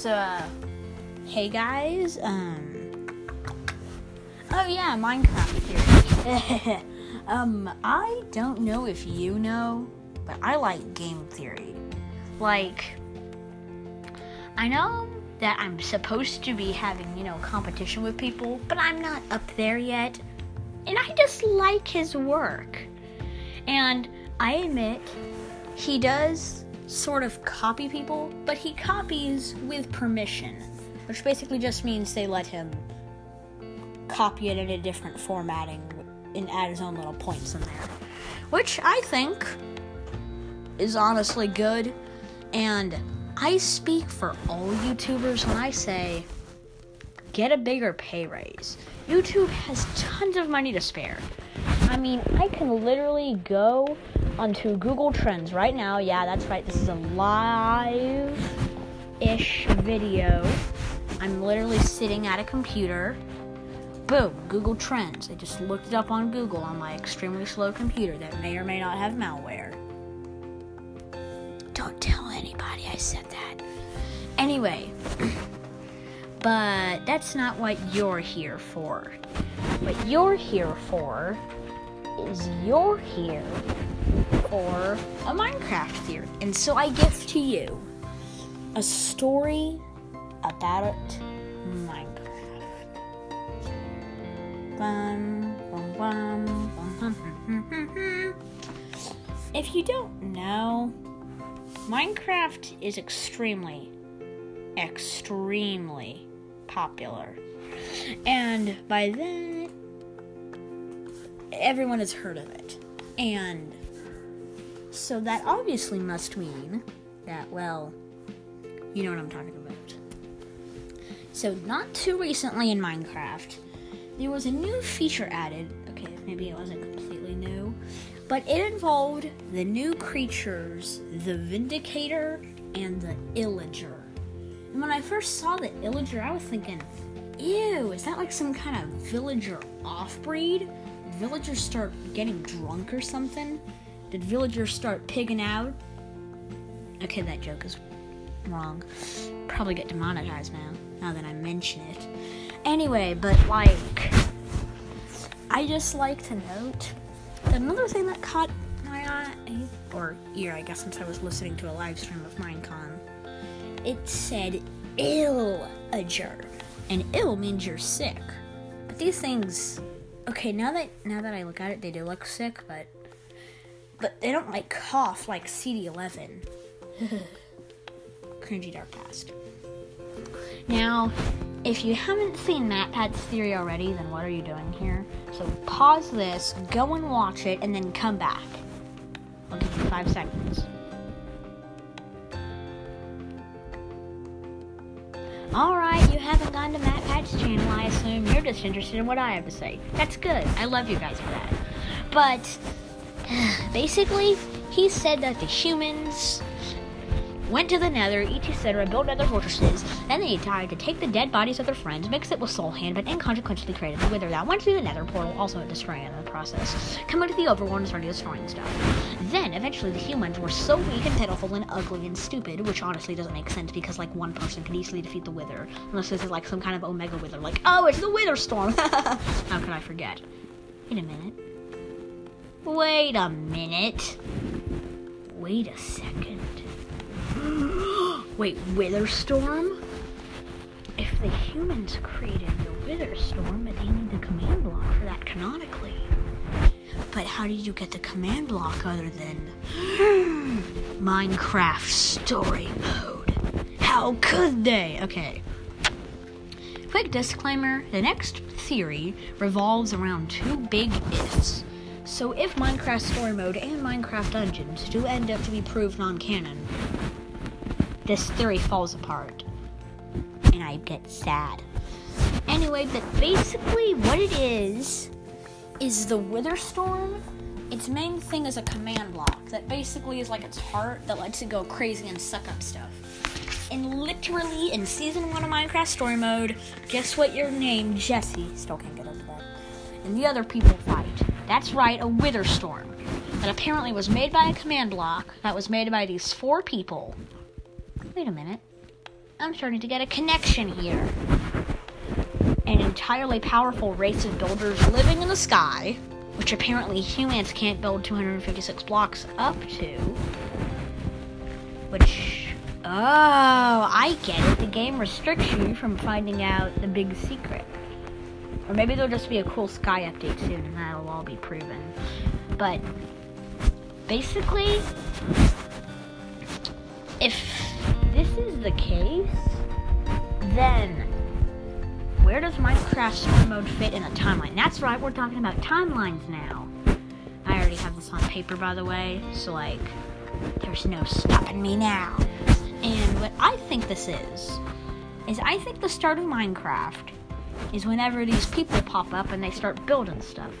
So, uh, hey guys, um, oh yeah, Minecraft theory. um, I don't know if you know, but I like game theory. Like, I know that I'm supposed to be having, you know, competition with people, but I'm not up there yet. And I just like his work. And I admit, he does sort of copy people, but he copies with permission, which basically just means they let him copy it in a different formatting and add his own little points in there. Which I think is honestly good. And I speak for all YouTubers when I say get a bigger pay raise. YouTube has tons of money to spare. I mean, I can literally go onto Google Trends right now. Yeah, that's right. This is a live ish video. I'm literally sitting at a computer. Boom, Google Trends. I just looked it up on Google on my extremely slow computer that may or may not have malware. Don't tell anybody I said that. Anyway, but that's not what you're here for. What you're here for is you're here for a Minecraft theory. And so I give to you a story about Minecraft. Bum, bum, bum, if you don't know, Minecraft is extremely, extremely popular. And by that, everyone has heard of it. And so that obviously must mean that, well, you know what I'm talking about. So, not too recently in Minecraft, there was a new feature added. Okay, maybe it wasn't completely new, but it involved the new creatures, the Vindicator and the Illager. And when I first saw the Illager, I was thinking, ew, is that like some kind of villager off breed? Villagers start getting drunk or something? Did villagers start pigging out? Okay, that joke is wrong. Probably get demonetized now, now that I mention it. Anyway, but like, I just like to note another thing that caught my eye, or ear, I guess, since I was listening to a live stream of Minecon, it said ill illager, and ill means you're sick. But these things, okay, now that now that I look at it, they do look sick, but but they don't like cough like CD11. Cringy dark past. Now, if you haven't seen MatPat's theory already, then what are you doing here? So pause this, go and watch it, and then come back. I'll give you five seconds. Alright, you haven't gone to Matt MatPat's channel, I assume you're just interested in what I have to say. That's good. I love you guys for that. But basically, he said that the humans went to the nether, each etc., built nether fortresses, then they tried to take the dead bodies of their friends, mix it with soul sand, but inconsequentially created the wither that went through the nether portal, also destroying it in the process. coming to the overworld and started destroying stuff. Then, eventually, the humans were so weak and pitiful and ugly and stupid, which honestly doesn't make sense because, like, one person can easily defeat the wither. Unless this is, like, some kind of omega wither. Like, oh, it's the wither storm! How could I forget? Wait a minute. Wait a minute. Wait a second. Wait, Witherstorm? If the humans created the Witherstorm, they need the command block for that canonically. But how did you get the command block other than Minecraft story mode? How could they? Okay. Quick disclaimer the next theory revolves around two big ifs. So, if Minecraft Story Mode and Minecraft Dungeons do end up to be proved non canon, this theory falls apart. And I get sad. Anyway, but basically, what it is, is the Witherstorm. Its main thing is a command block that basically is like its heart that lets it go crazy and suck up stuff. And literally, in season one of Minecraft Story Mode, guess what your name, Jesse, still can't get over that, and the other people fight. That's right, a wither storm That apparently was made by a command block that was made by these four people. Wait a minute. I'm starting to get a connection here. An entirely powerful race of builders living in the sky, which apparently humans can't build 256 blocks up to. Which. Oh, I get it. The game restricts you from finding out the big secret. Or maybe there'll just be a cool sky update soon and that'll all be proven. But basically, if this is the case, then where does Minecraft story mode fit in a timeline? That's right, we're talking about timelines now. I already have this on paper, by the way, so like, there's no stopping me now. And what I think this is, is I think the start of Minecraft is whenever these people pop up and they start building stuff.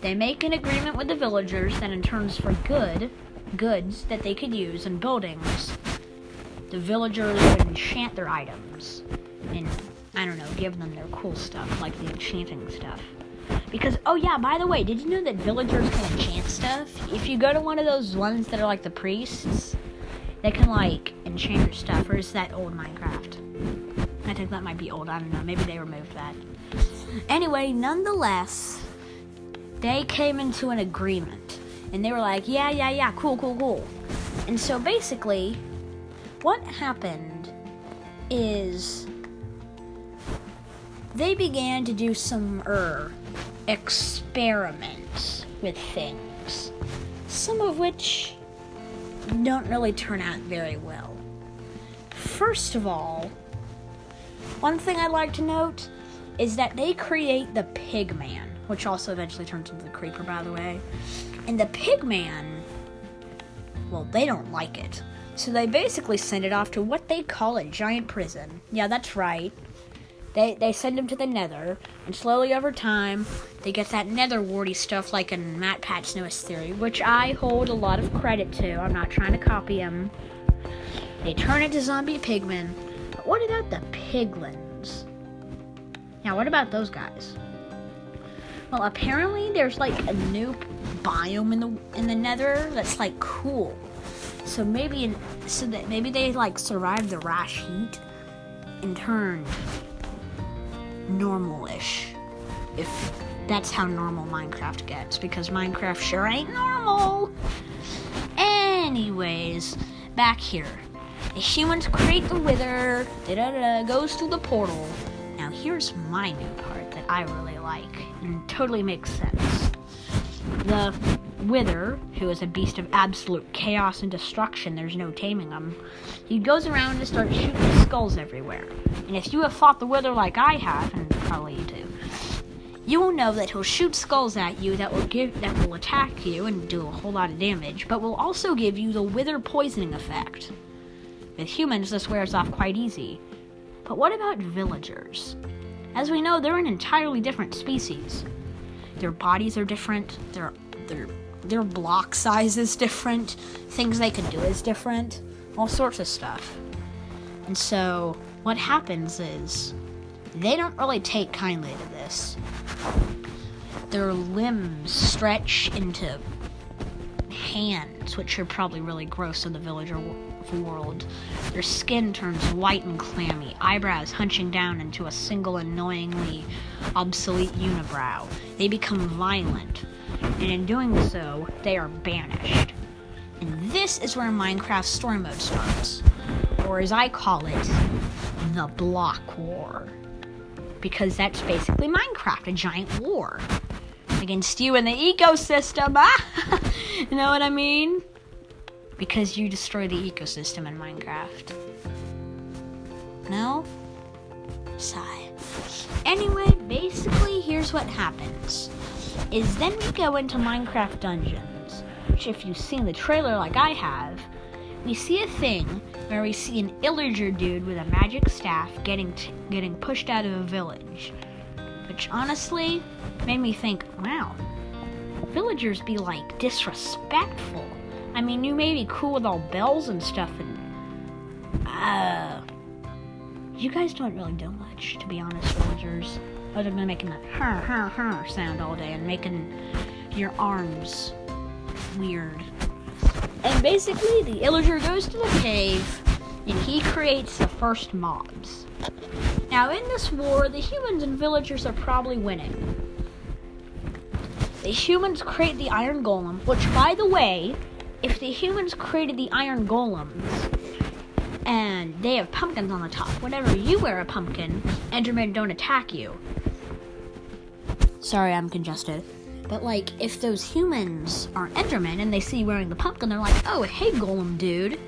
They make an agreement with the villagers that in terms for good, goods that they could use in buildings, the villagers would enchant their items and I don't know, give them their cool stuff, like the enchanting stuff. Because oh yeah, by the way, did you know that villagers can enchant stuff? If you go to one of those ones that are like the priests, they can like enchant your stuff, or is that old Minecraft? I think that might be old, I don't know, maybe they removed that. Anyway, nonetheless, they came into an agreement. And they were like, yeah, yeah, yeah, cool, cool, cool. And so basically, what happened is they began to do some er experiments with things, some of which don't really turn out very well. First of all, one thing I'd like to note is that they create the Pigman, which also eventually turns into the Creeper, by the way. And the Pigman, well, they don't like it. So they basically send it off to what they call a giant prison. Yeah, that's right. They, they send him to the nether, and slowly over time, they get that nether warty stuff like in MatPat's newest theory, which I hold a lot of credit to. I'm not trying to copy him. They turn into zombie pigmen. What about the piglins? Now, what about those guys? Well, apparently there's like a new biome in the in the nether that's like cool. So maybe in, so that maybe they like survive the rash heat and turn normalish. If that's how normal Minecraft gets, because Minecraft sure ain't normal. Anyways, back here. The humans create the wither, da da da, goes through the portal. Now here's my new part that I really like and totally makes sense. The Wither, who is a beast of absolute chaos and destruction, there's no taming him, he goes around and starts shooting skulls everywhere. And if you have fought the Wither like I have, and probably you do, you will know that he'll shoot skulls at you that will give that will attack you and do a whole lot of damage, but will also give you the Wither poisoning effect. With humans, this wears off quite easy. But what about villagers? As we know, they're an entirely different species. Their bodies are different, their their their block size is different, things they can do is different, all sorts of stuff. And so, what happens is, they don't really take kindly to this. Their limbs stretch into hands, which are probably really gross in the villager world. Their skin turns white and clammy, eyebrows hunching down into a single annoyingly obsolete unibrow. They become violent, and in doing so, they are banished. And this is where Minecraft story mode starts, or as I call it, the Block War. Because that's basically Minecraft, a giant war against you and the ecosystem. Ah! you know what I mean? Because you destroy the ecosystem in Minecraft. No? Sigh. Anyway, basically, here's what happens is then we go into Minecraft Dungeons, which if you've seen the trailer like I have, we see a thing where we see an illager dude with a magic staff getting t- getting pushed out of a village, which honestly made me think, wow, villagers be like disrespectful. I mean, you may be cool with all bells and stuff, and uh, you guys don't really do much, to be honest, villagers other than making that her her her sound all day and making your arms weird. And basically, the illager goes to the cave and he creates the first mobs. Now, in this war, the humans and villagers are probably winning. The humans create the iron golem, which, by the way, if the humans created the iron golems and they have pumpkins on the top, whenever you wear a pumpkin, Endermen don't attack you. Sorry, I'm congested. But like, if those humans are Endermen and they see you wearing the pumpkin, they're like, "Oh, hey, Golem dude,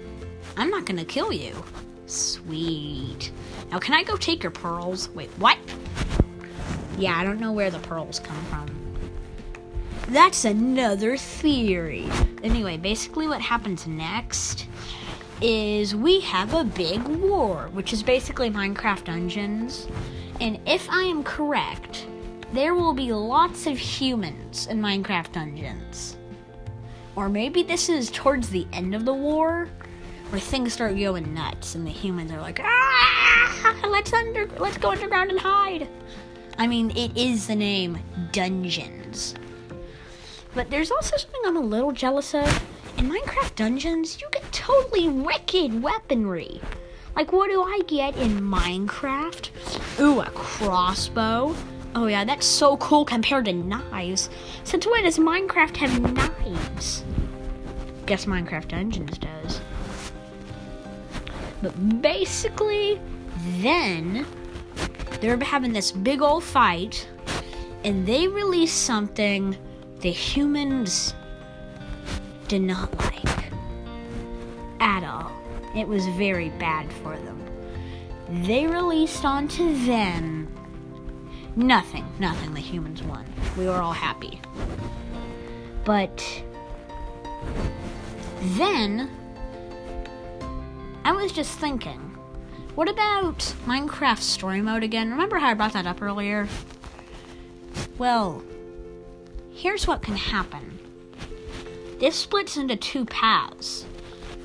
I'm not gonna kill you." Sweet. Now, can I go take your pearls? Wait, what? Yeah, I don't know where the pearls come from. That's another theory. Anyway, basically, what happens next is we have a big war, which is basically Minecraft Dungeons. And if I am correct, there will be lots of humans in Minecraft Dungeons. Or maybe this is towards the end of the war, where things start going nuts and the humans are like, ah, let's under, let's go underground and hide. I mean, it is the name Dungeons. But there's also something I'm a little jealous of. In Minecraft Dungeons, you get totally wicked weaponry. Like, what do I get in Minecraft? Ooh, a crossbow. Oh, yeah, that's so cool compared to knives. Since when does Minecraft have knives? Guess Minecraft Dungeons does. But basically, then they're having this big old fight, and they release something the humans did not like at all. It was very bad for them. They released onto them nothing, nothing. The humans won. We were all happy. But then I was just thinking, what about Minecraft story mode again? Remember how I brought that up earlier? Well, here's what can happen. This splits into two paths.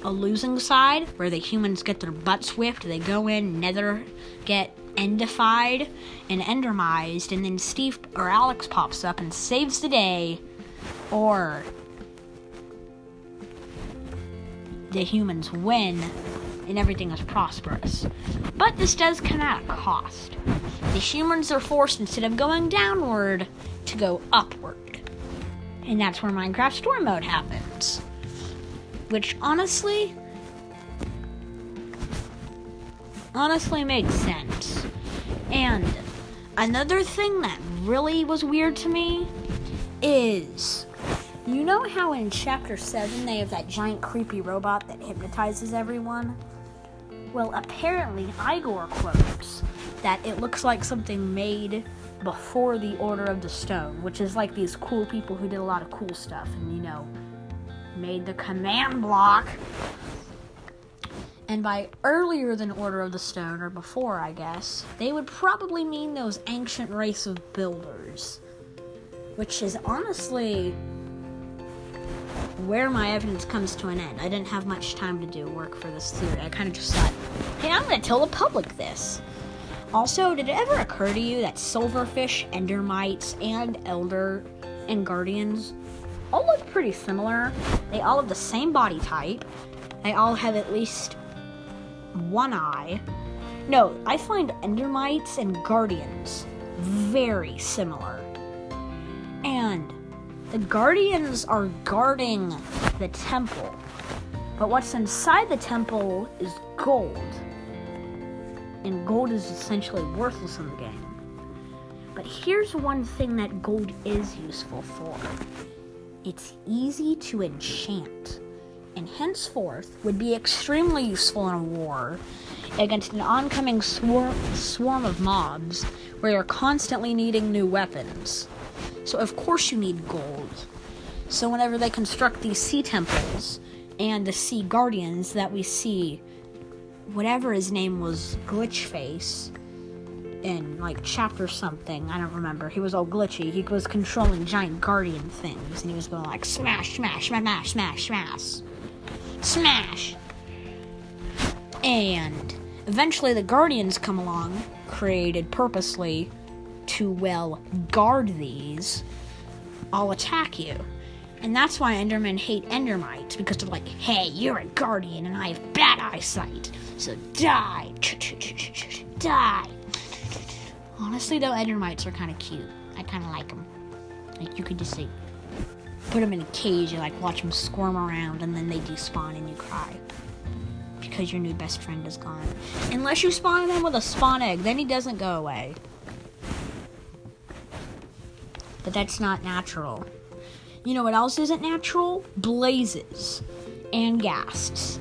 A losing side, where the humans get their butts whipped, they go in, nether, get endified and endermized, and then Steve or Alex pops up and saves the day, or the humans win and everything is prosperous. But this does come at a cost. The humans are forced, instead of going downward, to go upward. And that's where Minecraft Story Mode happens. Which honestly, honestly makes sense. And another thing that really was weird to me is you know how in chapter 7 they have that giant creepy robot that hypnotizes everyone? Well, apparently Ivor quotes that it looks like something made before the Order of the Stone, which is like these cool people who did a lot of cool stuff and, you know, made the command block. And by earlier than Order of the Stone, or before, I guess, they would probably mean those ancient race of builders. Which is honestly where my evidence comes to an end. I didn't have much time to do work for this theory. I kind of just thought, hey, I'm going to tell the public this. Also, did it ever occur to you that silverfish, endermites, and elder and guardians all look pretty similar? They all have the same body type. They all have at least one eye. No, I find endermites and guardians very similar. And the guardians are guarding the temple. But what's inside the temple is gold. And gold is essentially worthless in the game. But here's one thing that gold is useful for it's easy to enchant, and henceforth would be extremely useful in a war against an oncoming swarm, swarm of mobs where you're constantly needing new weapons. So, of course, you need gold. So, whenever they construct these sea temples and the sea guardians that we see, whatever his name was, Glitchface, in like chapter something, I don't remember. He was all glitchy. He was controlling giant guardian things, and he was going like smash, smash, smash, smash, smash, smash. And eventually, the guardians come along, created purposely to, well, guard these, I'll attack you. And that's why Endermen hate Endermites, because they're like, hey, you're a guardian and I have bad eyesight. So die, die. Honestly, though, Endermites are kind of cute. I kind of like them. Like you could just like put them in a cage and like watch them squirm around, and then they despawn and you cry because your new best friend is gone. Unless you spawn him with a spawn egg, then he doesn't go away. But that's not natural. You know what else isn't natural? Blazes and ghasts.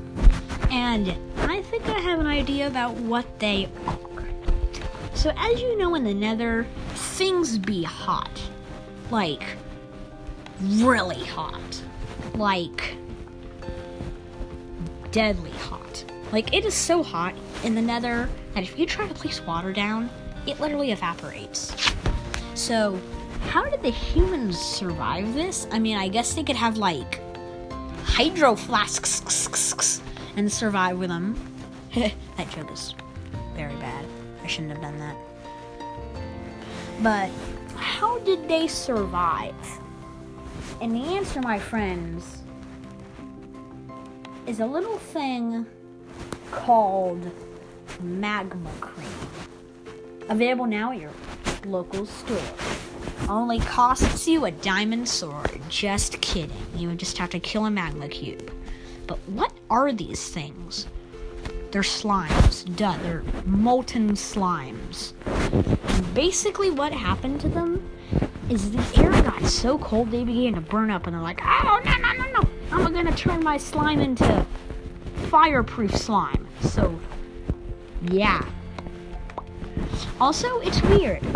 And I I have an idea about what they are. So, as you know, in the nether, things be hot. Like, really hot. Like, deadly hot. Like, it is so hot in the nether that if you try to place water down, it literally evaporates. So, how did the humans survive this? I mean, I guess they could have, like, hydro flasks and survive with them. that joke is very bad. I shouldn't have done that. But how did they survive? And the answer, my friends, is a little thing called magma cream. Available now at your local store. Only costs you a diamond sword. Just kidding. You would just have to kill a magma cube. But what are these things? They're slimes. Duh, they're molten slimes. And basically, what happened to them is the air got so cold they began to burn up, and they're like, oh, no, no, no, no. I'm gonna turn my slime into fireproof slime. So, yeah. Also, it's weird.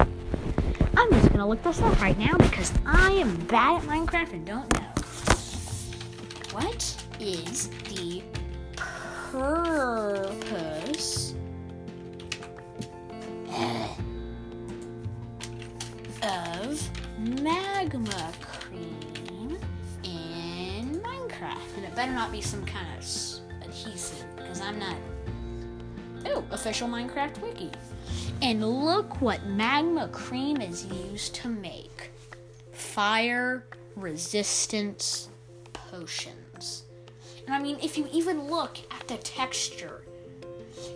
I'm just gonna look this up right now because I am bad at Minecraft and don't know. What is the purpose of magma cream in Minecraft? And it better not be some kind of adhesive because I'm not. Oh, official Minecraft wiki. And look what magma cream is used to make fire resistance potions. I mean, if you even look at the texture,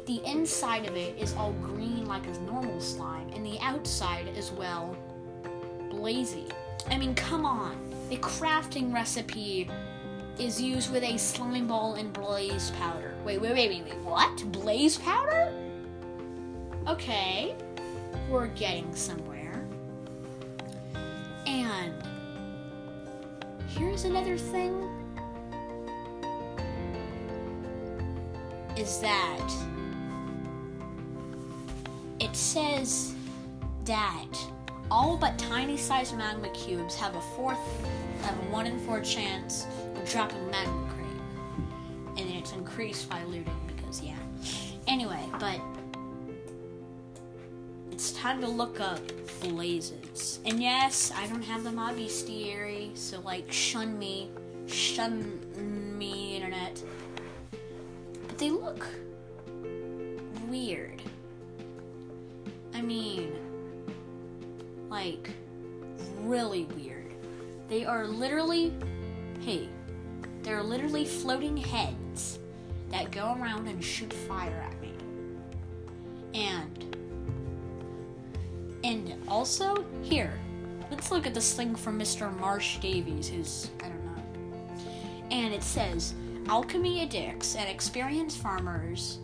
the inside of it is all green like a normal slime, and the outside as well, blazy. I mean, come on. A crafting recipe is used with a slime ball and blaze powder. Wait, wait, wait, wait, wait. What? Blaze powder? Okay. We're getting somewhere. And here's another thing is that it says that all but tiny sized magma cubes have a fourth have a one in four chance of dropping magma cream. And it's increased by looting because yeah. Anyway, but it's time to look up blazes. And yes, I don't have the mob bestiary, so like shun me. Shun They are literally, hey, they're literally floating heads that go around and shoot fire at me. And, and also, here, let's look at this thing from Mr. Marsh Davies, who's, I don't know. And it says, Alchemy addicts and experienced farmers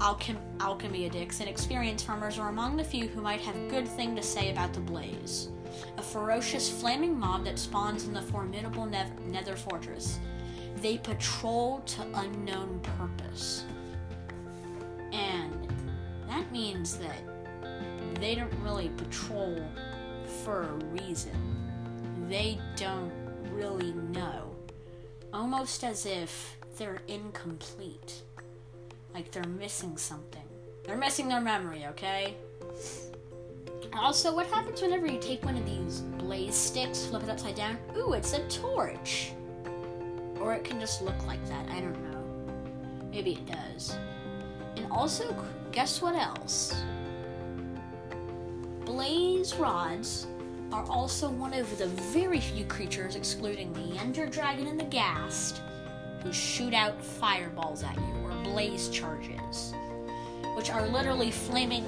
Alchem- alchemy addicts and experienced farmers are among the few who might have good thing to say about the blaze a ferocious flaming mob that spawns in the formidable ne- nether fortress they patrol to unknown purpose and that means that they don't really patrol for a reason they don't really know almost as if they're incomplete. Like they're missing something. They're missing their memory, okay? Also, what happens whenever you take one of these blaze sticks, flip it upside down? Ooh, it's a torch! Or it can just look like that, I don't know. Maybe it does. And also, guess what else? Blaze rods are also one of the very few creatures, excluding the Ender Dragon and the Ghast, who shoot out fireballs at you, or blaze charges, which are literally flaming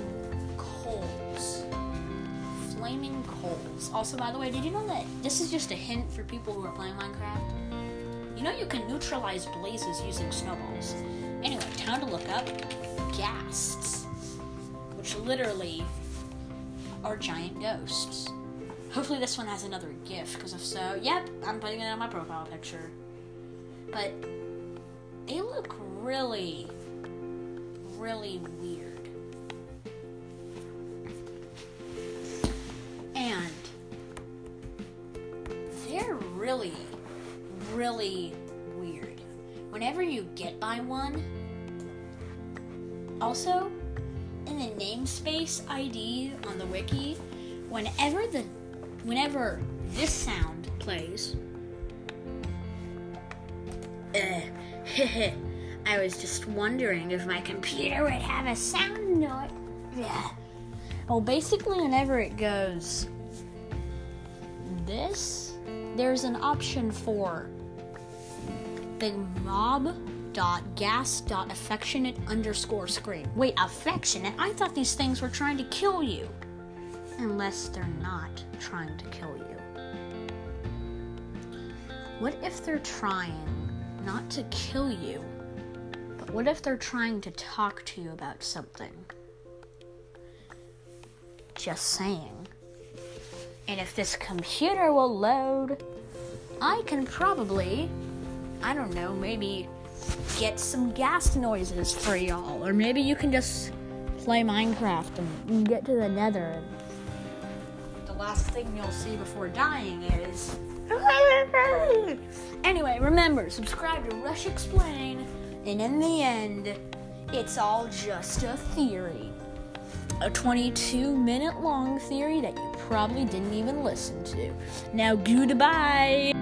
Also, by the way, did you know that this is just a hint for people who are playing Minecraft? You know you can neutralize blazes using snowballs. Anyway, time to look up ghasts, which literally are giant ghosts. Hopefully, this one has another gift, because if so, yep, I'm putting it on my profile picture. But they look really, really weird. And really weird. Whenever you get by one, also, in the namespace ID on the wiki, whenever the whenever this sound plays, uh, I was just wondering if my computer would have a sound note. Yeah. Well, basically, whenever it goes this, there's an option for the mob ghast affectionate underscore scream. Wait, affectionate? I thought these things were trying to kill you. Unless they're not trying to kill you. What if they're trying not to kill you, but what if they're trying to talk to you about something? Just saying. And if this computer will load, I can probably, I don't know, maybe get some ghast noises for y'all. Or maybe you can just play Minecraft and get to the nether. The last thing you'll see before dying is. anyway, remember, subscribe to Rush Explain. And in the end, it's all just a theory. A 22 minute long theory that you probably didn't even listen to. Now, goodbye.